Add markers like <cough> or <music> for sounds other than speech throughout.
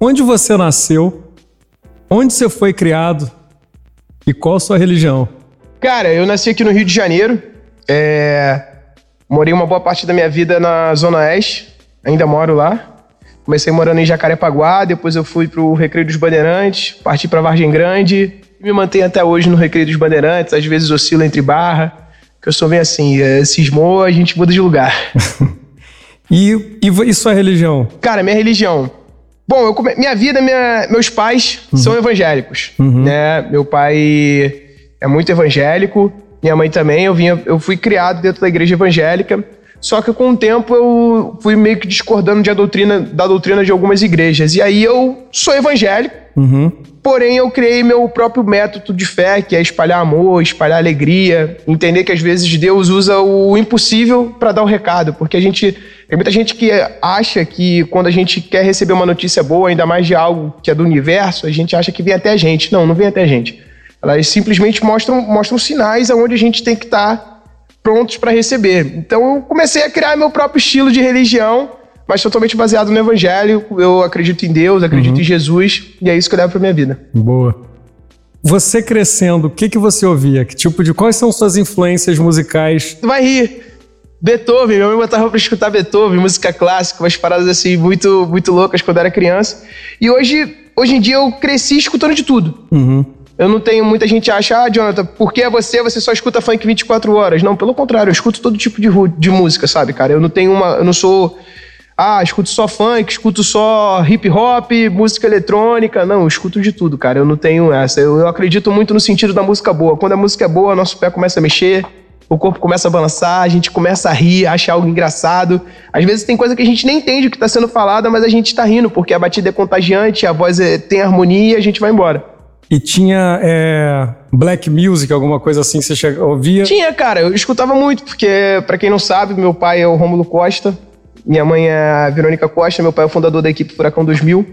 onde você nasceu? Onde você foi criado? E qual a sua religião? Cara, eu nasci aqui no Rio de Janeiro. É... Morei uma boa parte da minha vida na Zona Oeste. Ainda moro lá. Comecei morando em Jacarepaguá, depois eu fui pro Recreio dos Bandeirantes, parti pra Vargem Grande e me mantenho até hoje no Recreio dos Bandeirantes. Às vezes oscilo entre barra, que eu sou bem assim, é, cismou, a gente muda de lugar. <laughs> E, e, e sua religião? Cara, minha religião. Bom, come- minha vida, minha- meus pais são evangélicos, né? Meu pai é muito evangélico, minha mãe também. Eu vinha, eu fui criado dentro da igreja evangélica. Só que com o tempo eu fui meio que discordando de doutrina, da doutrina de algumas igrejas. E aí eu sou evangélico, porém eu criei meu próprio método de fé, que é espalhar amor, espalhar alegria, entender que às vezes Deus usa o impossível para dar o recado, porque a gente tem muita gente que acha que quando a gente quer receber uma notícia boa, ainda mais de algo que é do universo, a gente acha que vem até a gente. Não, não vem até a gente. Elas simplesmente mostram, mostram sinais aonde a gente tem que estar prontos para receber. Então eu comecei a criar meu próprio estilo de religião, mas totalmente baseado no evangelho. Eu acredito em Deus, acredito em Jesus, e é isso que eu levo para minha vida. Boa. Você crescendo, o que, que você ouvia? Que tipo de. Quais são suas influências musicais? Tu vai rir. Beethoven, minha mãe botava pra escutar Beethoven, música clássica, umas paradas assim muito, muito loucas quando eu era criança. E hoje, hoje em dia eu cresci escutando de tudo. Eu não tenho. Muita gente acha, ah, Jonathan, por que é você? Você só escuta funk 24 horas. Não, pelo contrário, eu escuto todo tipo de, de música, sabe, cara? Eu não tenho uma. Eu não sou. Ah, escuto só funk, escuto só hip hop, música eletrônica. Não, eu escuto de tudo, cara. Eu não tenho essa. Eu, eu acredito muito no sentido da música boa. Quando a música é boa, nosso pé começa a mexer, o corpo começa a balançar, a gente começa a rir, acha algo engraçado. Às vezes tem coisa que a gente nem entende o que está sendo falada, mas a gente tá rindo, porque a batida é contagiante, a voz é- tem harmonia e a gente vai embora. E tinha é, black music, alguma coisa assim, você chega, ouvia? Tinha, cara, eu escutava muito, porque, pra quem não sabe, meu pai é o Rômulo Costa, minha mãe é a Verônica Costa, meu pai é o fundador da equipe Furacão 2000.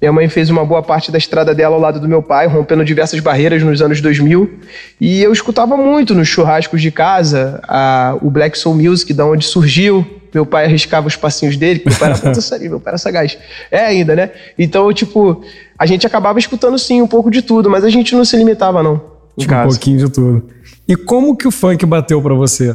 Minha mãe fez uma boa parte da estrada dela ao lado do meu pai, rompendo diversas barreiras nos anos 2000. E eu escutava muito nos churrascos de casa a- o Black Soul Music, da onde surgiu. Meu pai arriscava os passinhos dele, meu pai era <laughs> muito sério, meu pai era sagaz. É ainda, né? Então, tipo, a gente acabava escutando sim um pouco de tudo, mas a gente não se limitava, não. Tipo, um pouquinho de tudo. E como que o funk bateu pra você?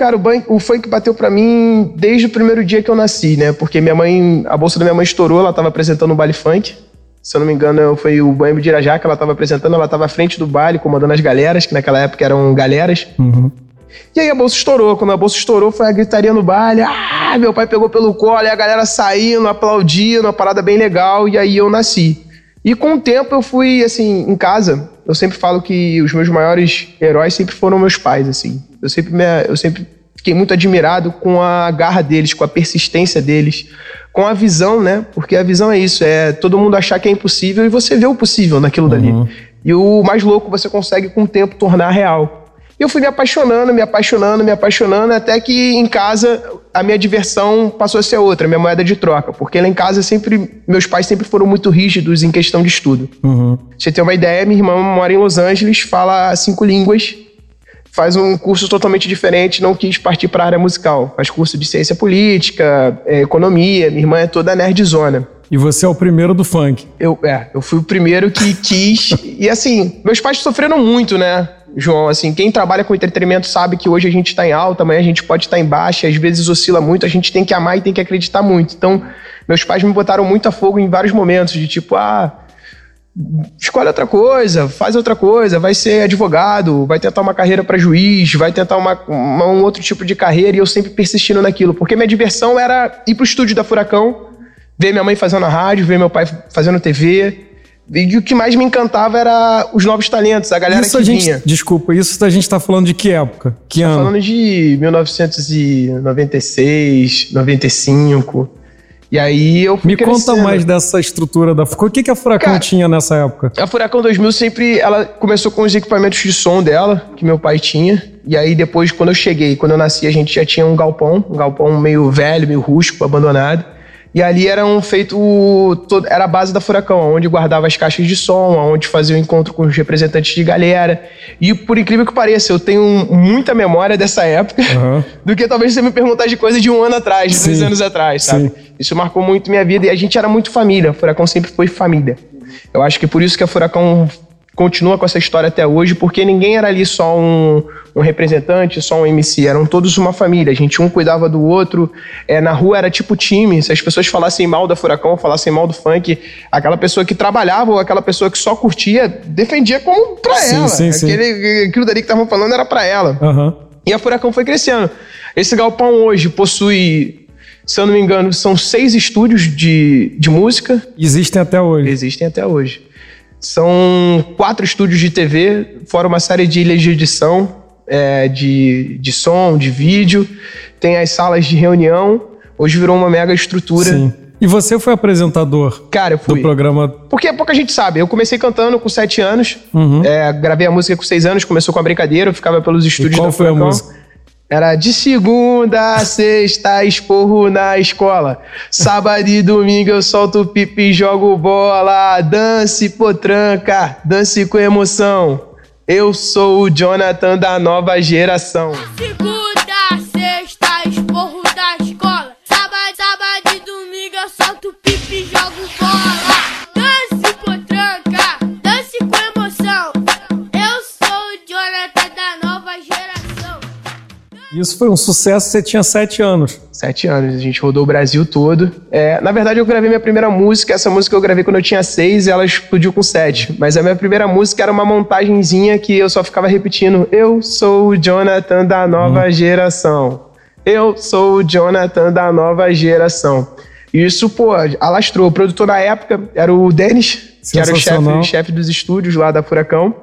Cara, o, ban- o funk bateu pra mim desde o primeiro dia que eu nasci, né? Porque minha mãe, a bolsa da minha mãe estourou, ela tava apresentando um baile funk. Se eu não me engano, foi o Banho de Irajá que ela tava apresentando, ela tava à frente do baile, comandando as galeras, que naquela época eram galeras. E aí a bolsa estourou. Quando a bolsa estourou, foi a gritaria no baile. Ah, meu pai pegou pelo colo, e a galera saindo, aplaudindo, uma parada bem legal, e aí eu nasci. E com o tempo eu fui, assim, em casa, eu sempre falo que os meus maiores heróis sempre foram meus pais, assim. Eu sempre, me, eu sempre fiquei muito admirado com a garra deles, com a persistência deles, com a visão, né? Porque a visão é isso, é todo mundo achar que é impossível e você vê o possível naquilo dali. E o mais louco você consegue com o tempo tornar real. E eu fui me apaixonando, me apaixonando, me apaixonando, até que em casa a minha diversão passou a ser outra, minha moeda de troca. Porque lá em casa sempre, meus pais sempre foram muito rígidos em questão de estudo. Pra você ter uma ideia, minha irmã mora em Los Angeles, fala cinco línguas, faz um curso totalmente diferente, não quis partir para a área musical. Faz curso de ciência política, eh, economia, minha irmã é toda nerdzona. E você é o primeiro do funk. Eu, é, eu fui o primeiro que quis. e assim, meus pais sofreram muito, né, João? Assim, quem trabalha com entretenimento sabe que hoje a gente tá em alta, amanhã a gente pode estar em baixa, às vezes oscila muito, a gente tem que amar e tem que acreditar muito. Então, meus pais me botaram muito a fogo em vários momentos, de tipo, ah. Escolhe outra coisa, faz outra coisa, vai ser advogado, vai tentar uma carreira para juiz, vai tentar uma, uma- um outro tipo de carreira, e eu sempre persistindo naquilo, porque minha diversão era ir pro estúdio da Furacão, ver minha mãe fazendo a rádio, ver meu pai fazendo TV, E o que mais me encantava era os novos talentos, a galera Isso que a gente, vinha. desculpa, isso a gente tá falando de que época? Que ano? Falando de 1996, 95. E aí eu fui Me conta crescendo. mais dessa estrutura da O que, que a Furacão Cara, tinha nessa época? A Furacão 2000 sempre, ela começou com os equipamentos de som dela, que meu pai tinha. E aí depois, quando eu cheguei, quando eu nasci, a gente já tinha um galpão, um galpão meio velho, meio rústico, abandonado. E ali era um feito, todo- era a base da Furacão, onde guardava as caixas de som, onde fazia o encontro com os representantes de galera. E por incrível que pareça, eu tenho muita memória dessa época, Aham. <laughs> do que talvez você me perguntar de coisa de um ano atrás, de dois anos atrás, sabe? Sim. Isso marcou muito minha vida e a gente era muito família. O Furacão sempre foi família. Eu acho que por isso que a Furacão continua com essa história até hoje, porque ninguém era ali só um, um representante, só um MC, eram todos uma família. A gente um cuidava do outro. É, na rua era tipo time. Se as pessoas falassem mal da Furacão, falassem mal do funk, aquela pessoa que trabalhava ou aquela pessoa que só curtia, defendia como pra Sim, ela. sim, sim. Aquele, aquilo dali que estavam falando era pra ela. Aham. E a Furacão foi crescendo. Esse galpão hoje possui, se eu não me engano, são seis estúdios de, de música. Existem até hoje. Existem até hoje. São quatro estúdios de TV, fora uma série de ilhas de edição, é, de, de som, de vídeo. Tem as salas de reunião. Hoje virou uma mega estrutura. Sim. E você foi apresentador Cara, eu do fui. programa. Porque pouca gente sabe. Eu comecei cantando com sete anos. Uhum. É, gravei a música com seis anos. Começou com a brincadeira. Eu ficava pelos estúdios qual da foi a Furacão. música? Era de segunda a sexta, esporro na escola. Sábado e domingo eu solto pipi e jogo bola. Dance, potranca, dance com emoção. Eu sou o Jonathan da nova geração. Isso foi um sucesso, você tinha sete anos. Sete anos, a gente rodou o Brasil todo. É, na verdade, eu gravei minha primeira música. Essa música eu gravei quando eu tinha seis e ela explodiu com sete. Mas a minha primeira música era uma montagenzinha que eu só ficava repetindo: Eu sou o Jonathan da nova geração. Eu sou o Jonathan da nova geração. E isso, pô, alastrou. O produtor na época era o Denis, que era o chefe, chefe dos estúdios lá da Furacão.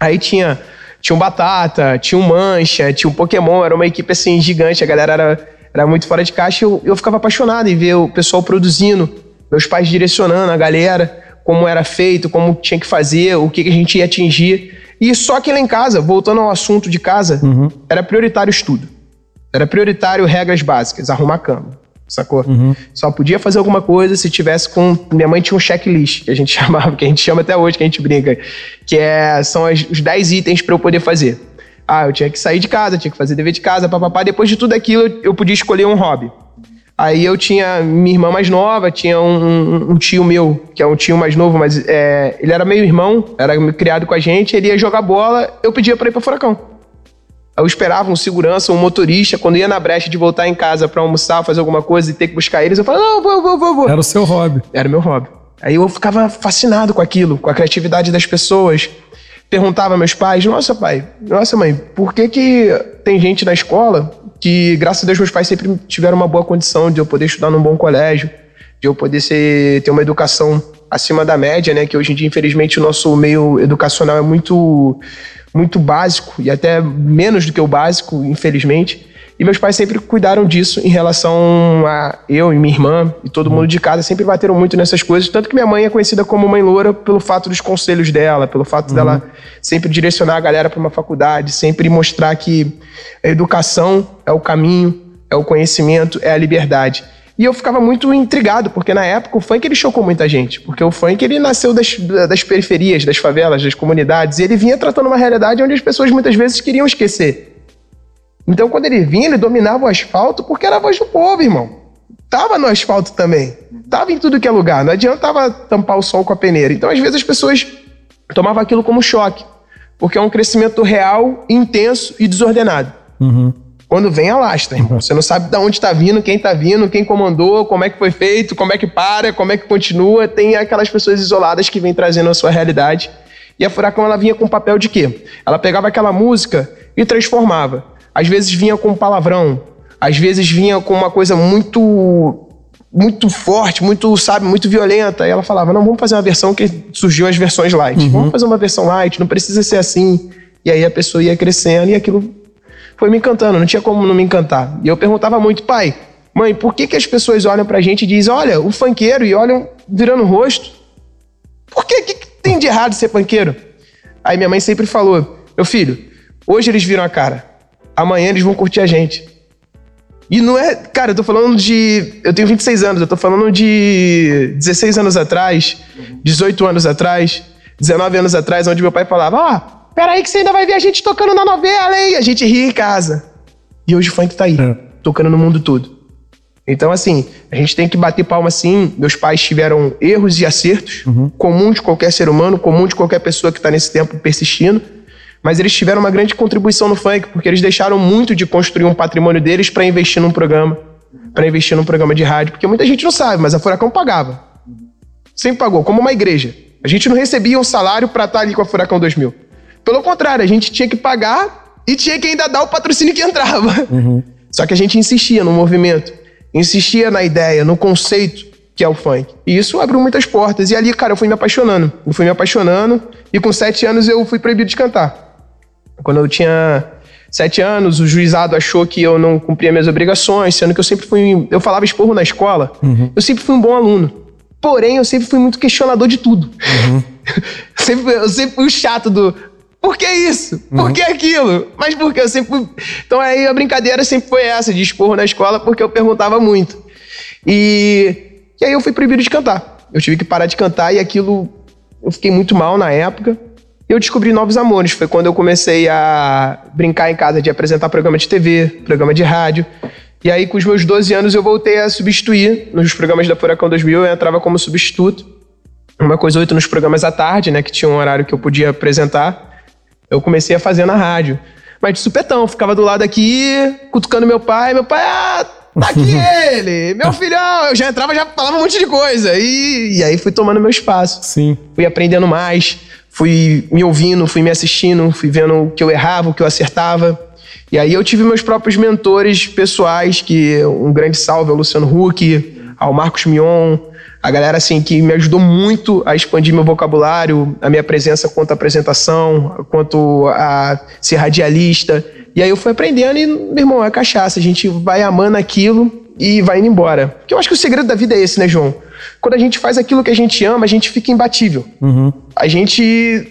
Aí tinha, tinha um Batata, tinha um Mancha, tinha um Pokémon, era uma equipe assim gigante, a galera era, era muito fora de caixa e eu, eu ficava apaixonado em ver o pessoal produzindo, meus pais direcionando a galera, como era feito, como tinha que fazer, o que, que a gente ia atingir. E só que lá em casa, voltando ao assunto de casa, era prioritário estudo. Era prioritário regras básicas, arrumar a cama. Sacou? Só podia fazer alguma coisa se tivesse com. Minha mãe tinha um checklist, que a gente <laughs> chamava, que a gente chama até hoje, que a gente brinca, que é, são as- os 10 itens para eu poder fazer. Ah, eu tinha que sair de casa, tinha que fazer dever de casa, papapá. Depois de tudo aquilo, eu- eu podia escolher um hobby. Aí eu tinha minha irmã mais nova, tinha um, um- tio meu, que é um tio mais novo, mas é, ele era meio irmão, era criado com a gente, ele ia jogar bola, eu pedia pra ir pra Furacão. Eu esperava um segurança, um motorista, quando ia na brecha de voltar em casa pra almoçar, fazer alguma coisa e ter que buscar eles, eu falava, não, vou, vou, vou, vou. Era o seu hobby. Era o meu hobby. Aí eu ficava fascinado com aquilo, com a criatividade das pessoas. Perguntava aos meus pais, nossa pai, nossa mãe, por que que tem gente na escola que, graças a Deus, meus pais sempre tiveram uma boa condição de eu poder estudar num bom colégio, de eu poder ser, ter uma educação acima da média, né? Que hoje em dia, infelizmente, o nosso meio educacional é muito, muito básico e até menos do que o básico, infelizmente. E meus pais sempre cuidaram disso em relação a eu e minha irmã e todo mundo de casa, sempre bateram muito nessas coisas. Tanto que minha mãe é conhecida como mãe loura pelo fato dos conselhos dela, pelo fato dela sempre direcionar a galera para uma faculdade, sempre mostrar que a educação é o caminho, é o conhecimento, é a liberdade. E eu ficava muito intrigado, porque na época o funk ele chocou muita gente. Porque o funk ele nasceu das, das periferias, das favelas, das comunidades, e ele vinha tratando uma realidade onde as pessoas muitas vezes queriam esquecer. Então, quando ele vinha, ele dominava o asfalto porque era a voz do povo, irmão. Tava no asfalto também. Tava em tudo que é lugar. Não adiantava tampar o sol com a peneira. Então, às vezes, as pessoas tomavam aquilo como choque. Porque é um crescimento real, intenso e desordenado. Quando vem, alastra, irmão. <laughs> Você não sabe de onde tá vindo, quem tá vindo, quem comandou, como é que foi feito, como é que para, como é que continua. Tem aquelas pessoas isoladas que vêm trazendo a sua realidade. E a Furacão, ela vinha com papel de quê? Ela pegava aquela música e transformava. Às vezes vinha com palavrão, às vezes vinha com uma coisa muito muito forte, muito, sabe, muito violenta. E ela falava: não, vamos fazer uma versão que surgiu as versões light. Vamos fazer uma versão light, não precisa ser assim. E aí a pessoa ia crescendo e aquilo foi me encantando, não tinha como não me encantar. E eu perguntava muito, pai, mãe, por que, que as pessoas olham pra gente e dizem, olha, o funkeiro, e olham virando o rosto? Por que? Que, que tem de errado ser funkeiro? Aí minha mãe sempre falou, meu filho, hoje eles viram a cara, amanhã eles vão curtir a gente. E não é. Cara, eu tô falando de. Eu tenho 26 anos, eu tô falando de 16 anos atrás, 18 anos atrás, 19 anos atrás, onde meu pai falava: Ó, peraí que você ainda vai ver a gente tocando na novela, hein? A gente ria em casa. E hoje o funk tá aí, É. tocando no mundo todo. Então, assim, a gente tem que bater palma sim. Meus pais tiveram erros e acertos, comum de qualquer ser humano, comum de qualquer pessoa que tá nesse tempo persistindo. Mas eles tiveram uma grande contribuição no funk, porque eles deixaram muito de construir um patrimônio deles para investir num programa, para investir num programa de rádio, porque muita gente não sabe, mas a Furacão pagava. Sempre pagou, como uma igreja. A gente não recebia um salário para estar ali com a Furacão 2000. Pelo contrário, a gente tinha que pagar e tinha que ainda dar o patrocínio que entrava. Só que a gente insistia no movimento, insistia na ideia, no conceito que é o funk. E isso abriu muitas portas. E ali, cara, eu fui me apaixonando. Eu fui me apaixonando e com sete anos eu fui proibido de cantar. Quando eu tinha sete anos, o juizado achou que eu não cumpria minhas obrigações, sendo que eu sempre fui. Eu falava esporro na escola, eu sempre fui um bom aluno. Porém, eu sempre fui muito questionador de tudo. <laughs> eu, sempre, fui- eu sempre fui o chato do. Por que isso? Por que aquilo? Mas por que? Eu sempre. Então aí a brincadeira sempre foi essa, de esporro na escola, porque eu perguntava muito. E, e aí eu fui proibido de cantar. Eu tive que parar de cantar e aquilo. Eu fiquei muito mal na época. E eu descobri novos amores. Foi quando eu comecei a brincar em casa de apresentar programa de TV, programa de rádio. E aí, com os meus 12 anos, eu voltei a substituir nos programas da Furacão 2000. Eu entrava como substituto. Uma coisa oito nos programas à tarde, né? Que tinha um horário que eu podia apresentar. Eu comecei a fazer na rádio. Mas de supetão, ficava do lado aqui, cutucando meu pai. Meu pai, ah, tá aqui <laughs> ele, meu filhão. Eu já entrava, já falava um monte de coisa. E, e aí fui tomando meu espaço Sim. fui aprendendo mais, fui me ouvindo, fui me assistindo, fui vendo o que eu errava, o que eu acertava. E aí eu tive meus próprios mentores pessoais, que um grande salve ao Luciano Huck, ao Marcos Mion, a galera assim que me ajudou muito a expandir meu vocabulário, a minha presença quanto à apresentação, quanto a ser radialista. E aí eu fui aprendendo e, meu irmão, é cachaça, a gente vai amando aquilo e vai indo embora. Porque eu acho que o segredo da vida é esse, né, João? Quando a gente faz aquilo que a gente ama, a gente fica imbatível. A gente,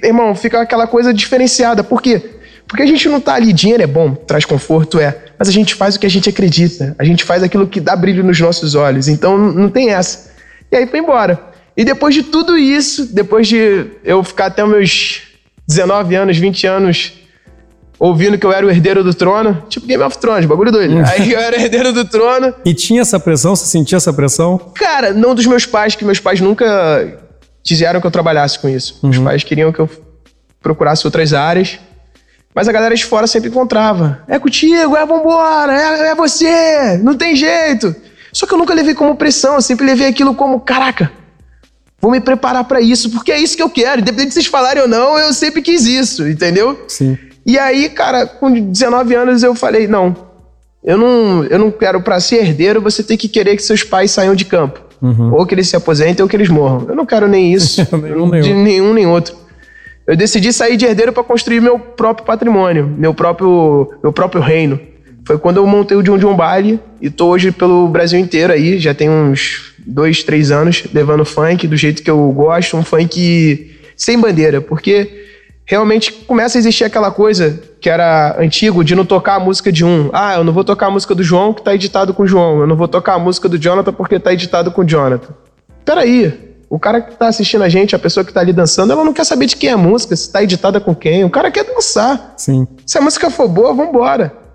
irmão, fica aquela coisa diferenciada. Por quê? Porque a gente não tá ali, dinheiro é bom, traz conforto, é. Mas a gente faz o que a gente acredita. A gente faz aquilo que dá brilho nos nossos olhos. Então não tem essa. E aí foi embora. E depois de tudo isso, depois de eu ficar até meus 19 anos, 20 anos ouvindo que eu era o herdeiro do trono, tipo Game of Thrones, bagulho doido. Aí eu era o herdeiro do trono. E tinha essa pressão? Você sentia essa pressão? Cara, não dos meus pais, que meus pais nunca quiseram que eu trabalhasse com isso. Meus pais queriam que eu procurasse outras áreas. Mas a galera de fora sempre encontrava. É contigo, é vambora, é, é você, não tem jeito. Só que eu nunca levei como pressão, eu sempre levei aquilo como, caraca, vou me preparar pra isso, porque é isso que eu quero. Independente de vocês falarem ou não, eu sempre quis isso, entendeu? Sim. E aí, cara, com 19 anos eu falei, não, eu não, eu não quero pra ser herdeiro, você tem que querer que seus pais saiam de campo. Ou que eles se aposentem ou que eles morram. Eu não quero nem isso, <laughs> Nenhum, nem de nenhum nem outro. Eu decidi sair de herdeiro pra construir meu próprio patrimônio, meu próprio, meu próprio reino. Foi quando eu montei o John John Baile e tô hoje pelo Brasil inteiro aí, já tem uns dois, três anos levando funk do jeito que eu gosto, um funk sem bandeira, porque realmente começa a existir aquela coisa que era antigo de não tocar a música de um. Ah, eu não vou tocar a música do João que tá editado com o João. Eu não vou tocar a música do Jonathan porque tá editado com o Jonathan. Peraí. O cara que tá assistindo a gente, a pessoa que tá ali dançando, ela não quer saber de quem é a música, se tá editada com quem. O cara quer dançar. Sim. Se a música for boa, vambora.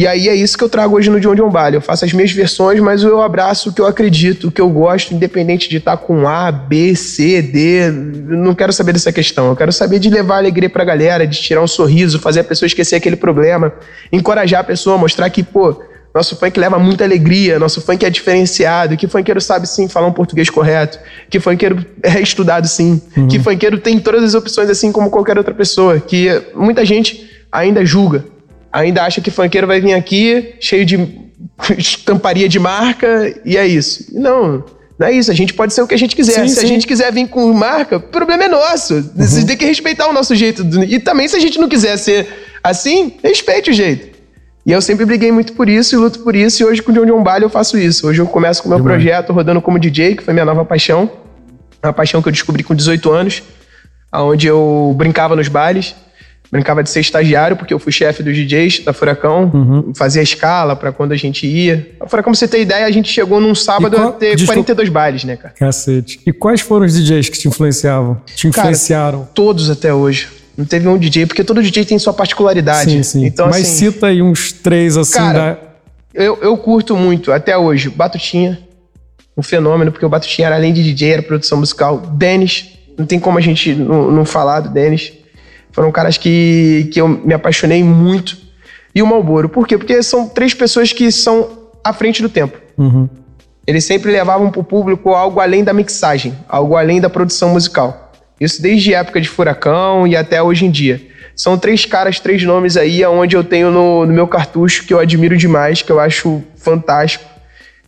E aí é isso que eu trago hoje no John John Bale. Eu faço as minhas versões, mas eu abraço o que eu acredito, o que eu gosto, independente de estar com A, B, C, D. Eu não quero saber dessa questão. Eu quero saber de levar alegria pra galera, de tirar um sorriso, fazer a pessoa esquecer aquele problema, encorajar a pessoa, mostrar que, pô, nosso funk leva muita alegria, nosso funk é diferenciado, que funkeiro sabe sim falar um português correto, que funkeiro é estudado sim, que funkeiro tem todas as opções assim como qualquer outra pessoa, que muita gente ainda julga, ainda acha que funkeiro vai vir aqui cheio de <laughs> estamparia de marca e é isso. Não, não é isso. A gente pode ser o que a gente quiser. Sim, se a sim. gente quiser vir com marca, o problema é nosso. Você tem que respeitar o nosso jeito. E também, se a gente não quiser ser assim, respeite o jeito. E eu sempre briguei muito por isso e luto por isso. E hoje com o John John Bale eu faço isso. Hoje eu começo com o meu Demais. projeto rodando como DJ, que foi minha nova paixão. Uma paixão que eu descobri com 18 anos, onde eu brincava nos bailes. Brincava de ser estagiário, porque eu fui chefe dos DJs da Furacão, Uhum. fazia escala pra quando a gente ia. A Furacão, pra você ter ideia, a gente chegou num sábado qual- a ter desculpa- 42 bailes, né, cara? Cacete. E quais foram os DJs que te influenciavam? Te Cara, influenciaram? Todos até hoje. Não teve um DJ, porque todo DJ tem sua particularidade. sim, sim. Então, Mas assim, cita aí uns três assim Cara, da. eu, eu curto muito, até hoje, Batutinha, um fenômeno, porque o Batutinha era além de DJ, era produção musical. Denis, não tem como a gente não, não falar do Denis. Foram caras que, que eu me apaixonei muito. E o Malboro, por quê? Porque são três pessoas que são à frente do tempo. Uhum. Eles sempre levavam pro público algo além da mixagem, algo além da produção musical. Isso desde a época de Furacão e até hoje em dia. São três caras, três nomes aí, onde eu tenho no, no meu cartucho que eu admiro demais, que eu acho fantástico.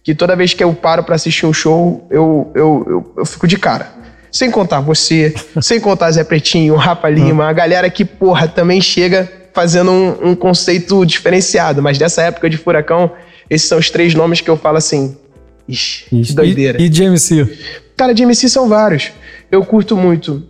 Que toda vez que eu paro pra assistir um show, eu, eu, eu, eu fico de cara. Sem contar você, sem contar Zé Pretinho, Rafa Lima, a galera que, porra, também chega fazendo um, um conceito diferenciado. Mas dessa época de Furacão, esses são os três nomes que eu falo assim. Ixi, que Isso. doideira. E, e de MC? Cara, de MC são vários. Eu curto muito.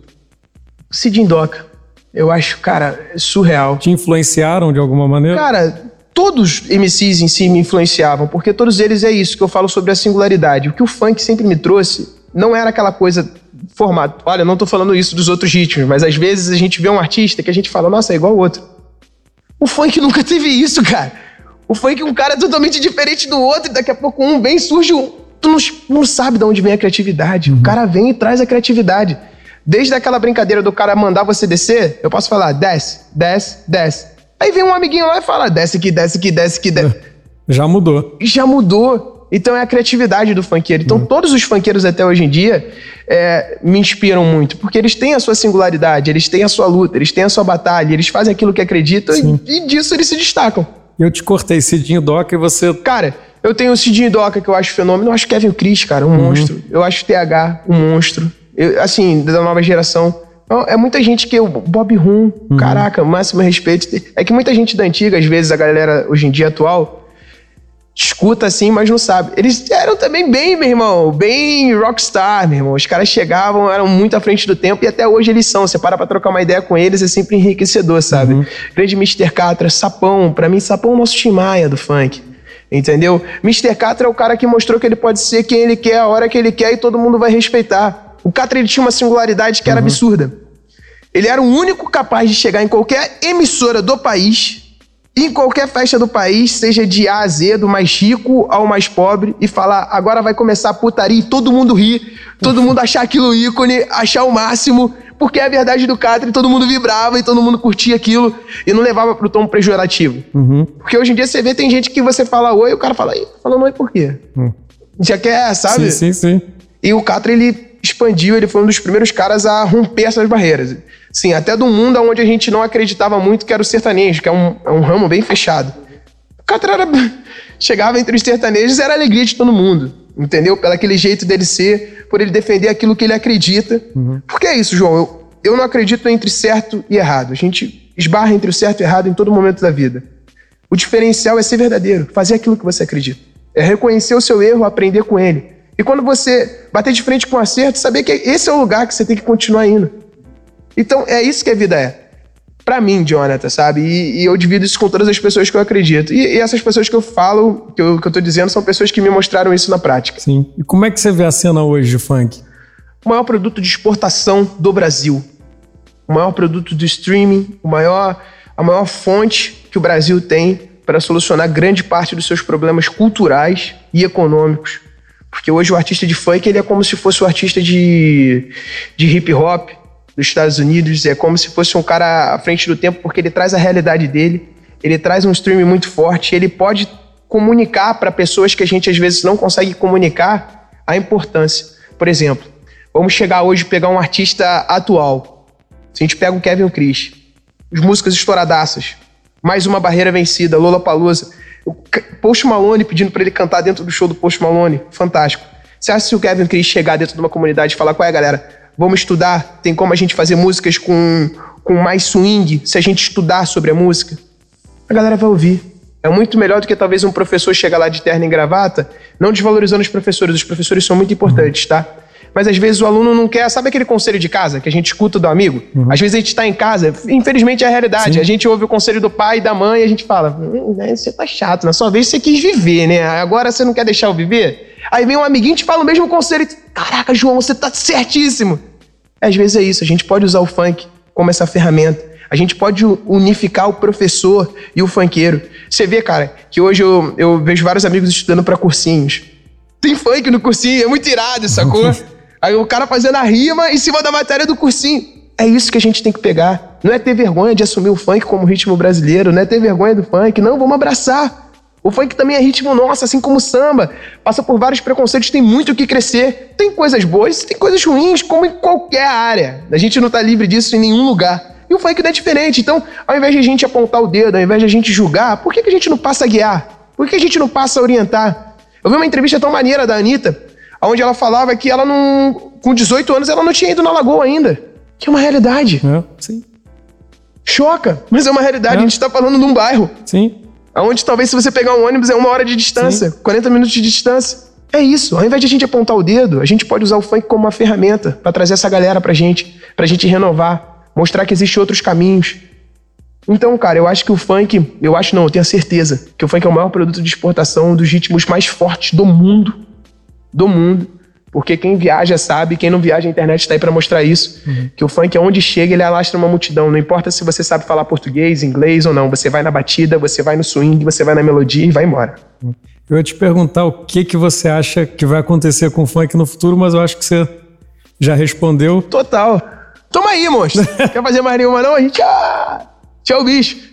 Indoca. Eu acho, cara, surreal. Te influenciaram de alguma maneira? Cara, todos MCs em si me influenciavam, porque todos eles é isso que eu falo sobre a singularidade. O que o funk sempre me trouxe não era aquela coisa formada. Olha, eu não tô falando isso dos outros ritmos, mas às vezes a gente vê um artista que a gente fala, nossa, é igual ao outro. O funk nunca <laughs> teve isso, cara. O funk, um cara é totalmente diferente do outro, e daqui a pouco um vem, surge um. Tu não, não sabe de onde vem a criatividade. O cara vem e traz a criatividade. Desde aquela brincadeira do cara mandar você descer, eu posso falar, desce, desce, desce. Aí vem um amiguinho lá e fala, desce aqui, desce aqui, desce aqui, desce. Já mudou. Já mudou. Então é a criatividade do funkeiro. Então todos os funkeiros até hoje em dia é, me inspiram muito, porque eles têm a sua singularidade, eles têm a sua luta, eles têm a sua batalha, eles fazem aquilo que acreditam e, e disso eles se destacam. Eu te cortei Cidinho Doca e você. Cara, eu tenho o Cidinho Doca, que eu acho fenômeno. Eu acho Kevin Chris, cara, um monstro. Eu acho TH, um monstro. Eu, assim, da nova geração. Então, É muita gente que. O Bob Rum, caraca, máximo respeito. É que muita gente da antiga, às vezes a galera hoje em dia atual, escuta assim, mas não sabe. Eles eram também bem, meu irmão, bem rockstar, meu irmão. Os caras chegavam, eram muito à frente do tempo e até hoje eles são. Você para pra trocar uma ideia com eles, é sempre enriquecedor, sabe? Grande Mr. Catra, Sapão. Pra mim, Sapão é o nosso Tim Maia do funk. Entendeu? Mr. Catra é o cara que mostrou que ele pode ser quem ele quer, a hora que ele quer e todo mundo vai respeitar. O Catra ele tinha uma singularidade que era absurda. Ele era o único capaz de chegar em qualquer emissora do país, em qualquer festa do país, seja de A a Z, do mais rico ao mais pobre, e falar: agora vai começar a putaria e todo mundo rir, todo mundo achar aquilo ícone, achar o máximo, porque é a verdade do Catra e todo mundo vibrava e todo mundo curtia aquilo e não levava pro tom pejorativo. Porque hoje em dia você vê, tem gente que você fala oi e o cara fala: "Ih, falando oi por quê? Já quer, sabe? Sim, sim, sim. E o Catra, ele expandiu, ele foi um dos primeiros caras a romper essas barreiras. Sim, até do mundo onde a gente não acreditava muito que era o sertanejo, que é um, é um ramo bem fechado. O Catra era... <laughs> chegava entre os sertanejos era a alegria de todo mundo, entendeu? Pelo aquele jeito dele ser, por ele defender aquilo que ele acredita. Porque é isso, João, eu, eu não acredito entre certo e errado. A gente esbarra entre o certo e o errado em todo momento da vida. O diferencial é ser verdadeiro, fazer aquilo que você acredita. É reconhecer o seu erro, aprender com ele. E quando você bater de frente com o acerto, saber que esse é o lugar que você tem que continuar indo. Então, é isso que a vida é. Pra mim, Jonathan, sabe? E, e eu divido isso com todas as pessoas que eu acredito. E, e essas pessoas que eu falo, que eu, que eu tô dizendo, são pessoas que me mostraram isso na prática. Sim. E como é que você vê a cena hoje de funk? O maior produto de exportação do Brasil. O maior produto do streaming, o maior, a maior fonte que o Brasil tem para solucionar grande parte dos seus problemas culturais e econômicos. Porque hoje o artista de funk ele é como se fosse o artista de, de hip hop dos Estados Unidos, é como se fosse um cara à frente do tempo, porque ele traz a realidade dele, ele traz um streaming muito forte, ele pode comunicar para pessoas que a gente às vezes não consegue comunicar a importância. Por exemplo, vamos chegar hoje pegar um artista atual. Se a gente pega o Kevin Chris, as músicas estouradaças, mais uma barreira vencida, Lola Palusa. Post Malone pedindo para ele cantar dentro do show do Post Malone, fantástico. Você acha que o Kevin queria chegar dentro de uma comunidade e falar, qual é, galera? Vamos estudar? Tem como a gente fazer músicas com, com mais swing se a gente estudar sobre a música? A galera vai ouvir. É muito melhor do que talvez um professor chegar lá de terno e gravata, não desvalorizando os professores. Os professores são muito importantes, tá? Mas às vezes o aluno não quer. Sabe aquele conselho de casa que a gente escuta do amigo? Uhum. Às vezes a gente está em casa, infelizmente é a realidade. Sim. A gente ouve o conselho do pai e da mãe e a gente fala: hum, né, você tá chato, na sua vez você quis viver, né? Agora você não quer deixar eu viver? Aí vem um amiguinho e te fala o mesmo conselho. Caraca, João, você tá certíssimo. Às vezes é isso, a gente pode usar o funk como essa ferramenta. A gente pode unificar o professor e o funkeiro. Você vê, cara, que hoje eu, eu vejo vários amigos estudando para cursinhos. Tem funk no cursinho, é muito irado, sacou? <laughs> Aí o cara fazendo a rima em cima da matéria do cursinho. É isso que a gente tem que pegar. Não é ter vergonha de assumir o funk como ritmo brasileiro, não é ter vergonha do funk. Não, vamos abraçar. O funk também é ritmo nosso, assim como o samba. Passa por vários preconceitos, tem muito o que crescer. Tem coisas boas, tem coisas ruins, como em qualquer área. A gente não está livre disso em nenhum lugar. E o funk não é diferente. Então, ao invés de a gente apontar o dedo, ao invés de a gente julgar, por que, que a gente não passa a guiar? Por que a gente não passa a orientar? Eu vi uma entrevista tão maneira da Anitta, onde ela falava que ela não. Com 18 anos, ela não tinha ido na lagoa ainda. Que é uma realidade. É, sim. Choca, mas é uma realidade. É. A gente está falando de um bairro. Sim. Onde talvez se você pegar um ônibus é uma hora de distância, sim. 40 minutos de distância. É isso. Ao invés de a gente apontar o dedo, a gente pode usar o funk como uma ferramenta para trazer essa galera pra gente, pra gente renovar, mostrar que existem outros caminhos. Então, cara, eu acho que o funk, eu acho não, eu tenho a certeza que o funk é o maior produto de exportação, um dos ritmos mais fortes do mundo do mundo. Porque quem viaja sabe, quem não viaja, a internet está aí para mostrar isso. Uhum. Que o funk, onde chega, ele alastra uma multidão. Não importa se você sabe falar português, inglês ou não. Você vai na batida, você vai no swing, você vai na melodia e vai embora. Eu ia te perguntar o que, que você acha que vai acontecer com o funk no futuro, mas eu acho que você já respondeu. Total. Toma aí, monstro. <laughs> Quer fazer mais nenhuma, não? A gente. Ah, tchau, bicho.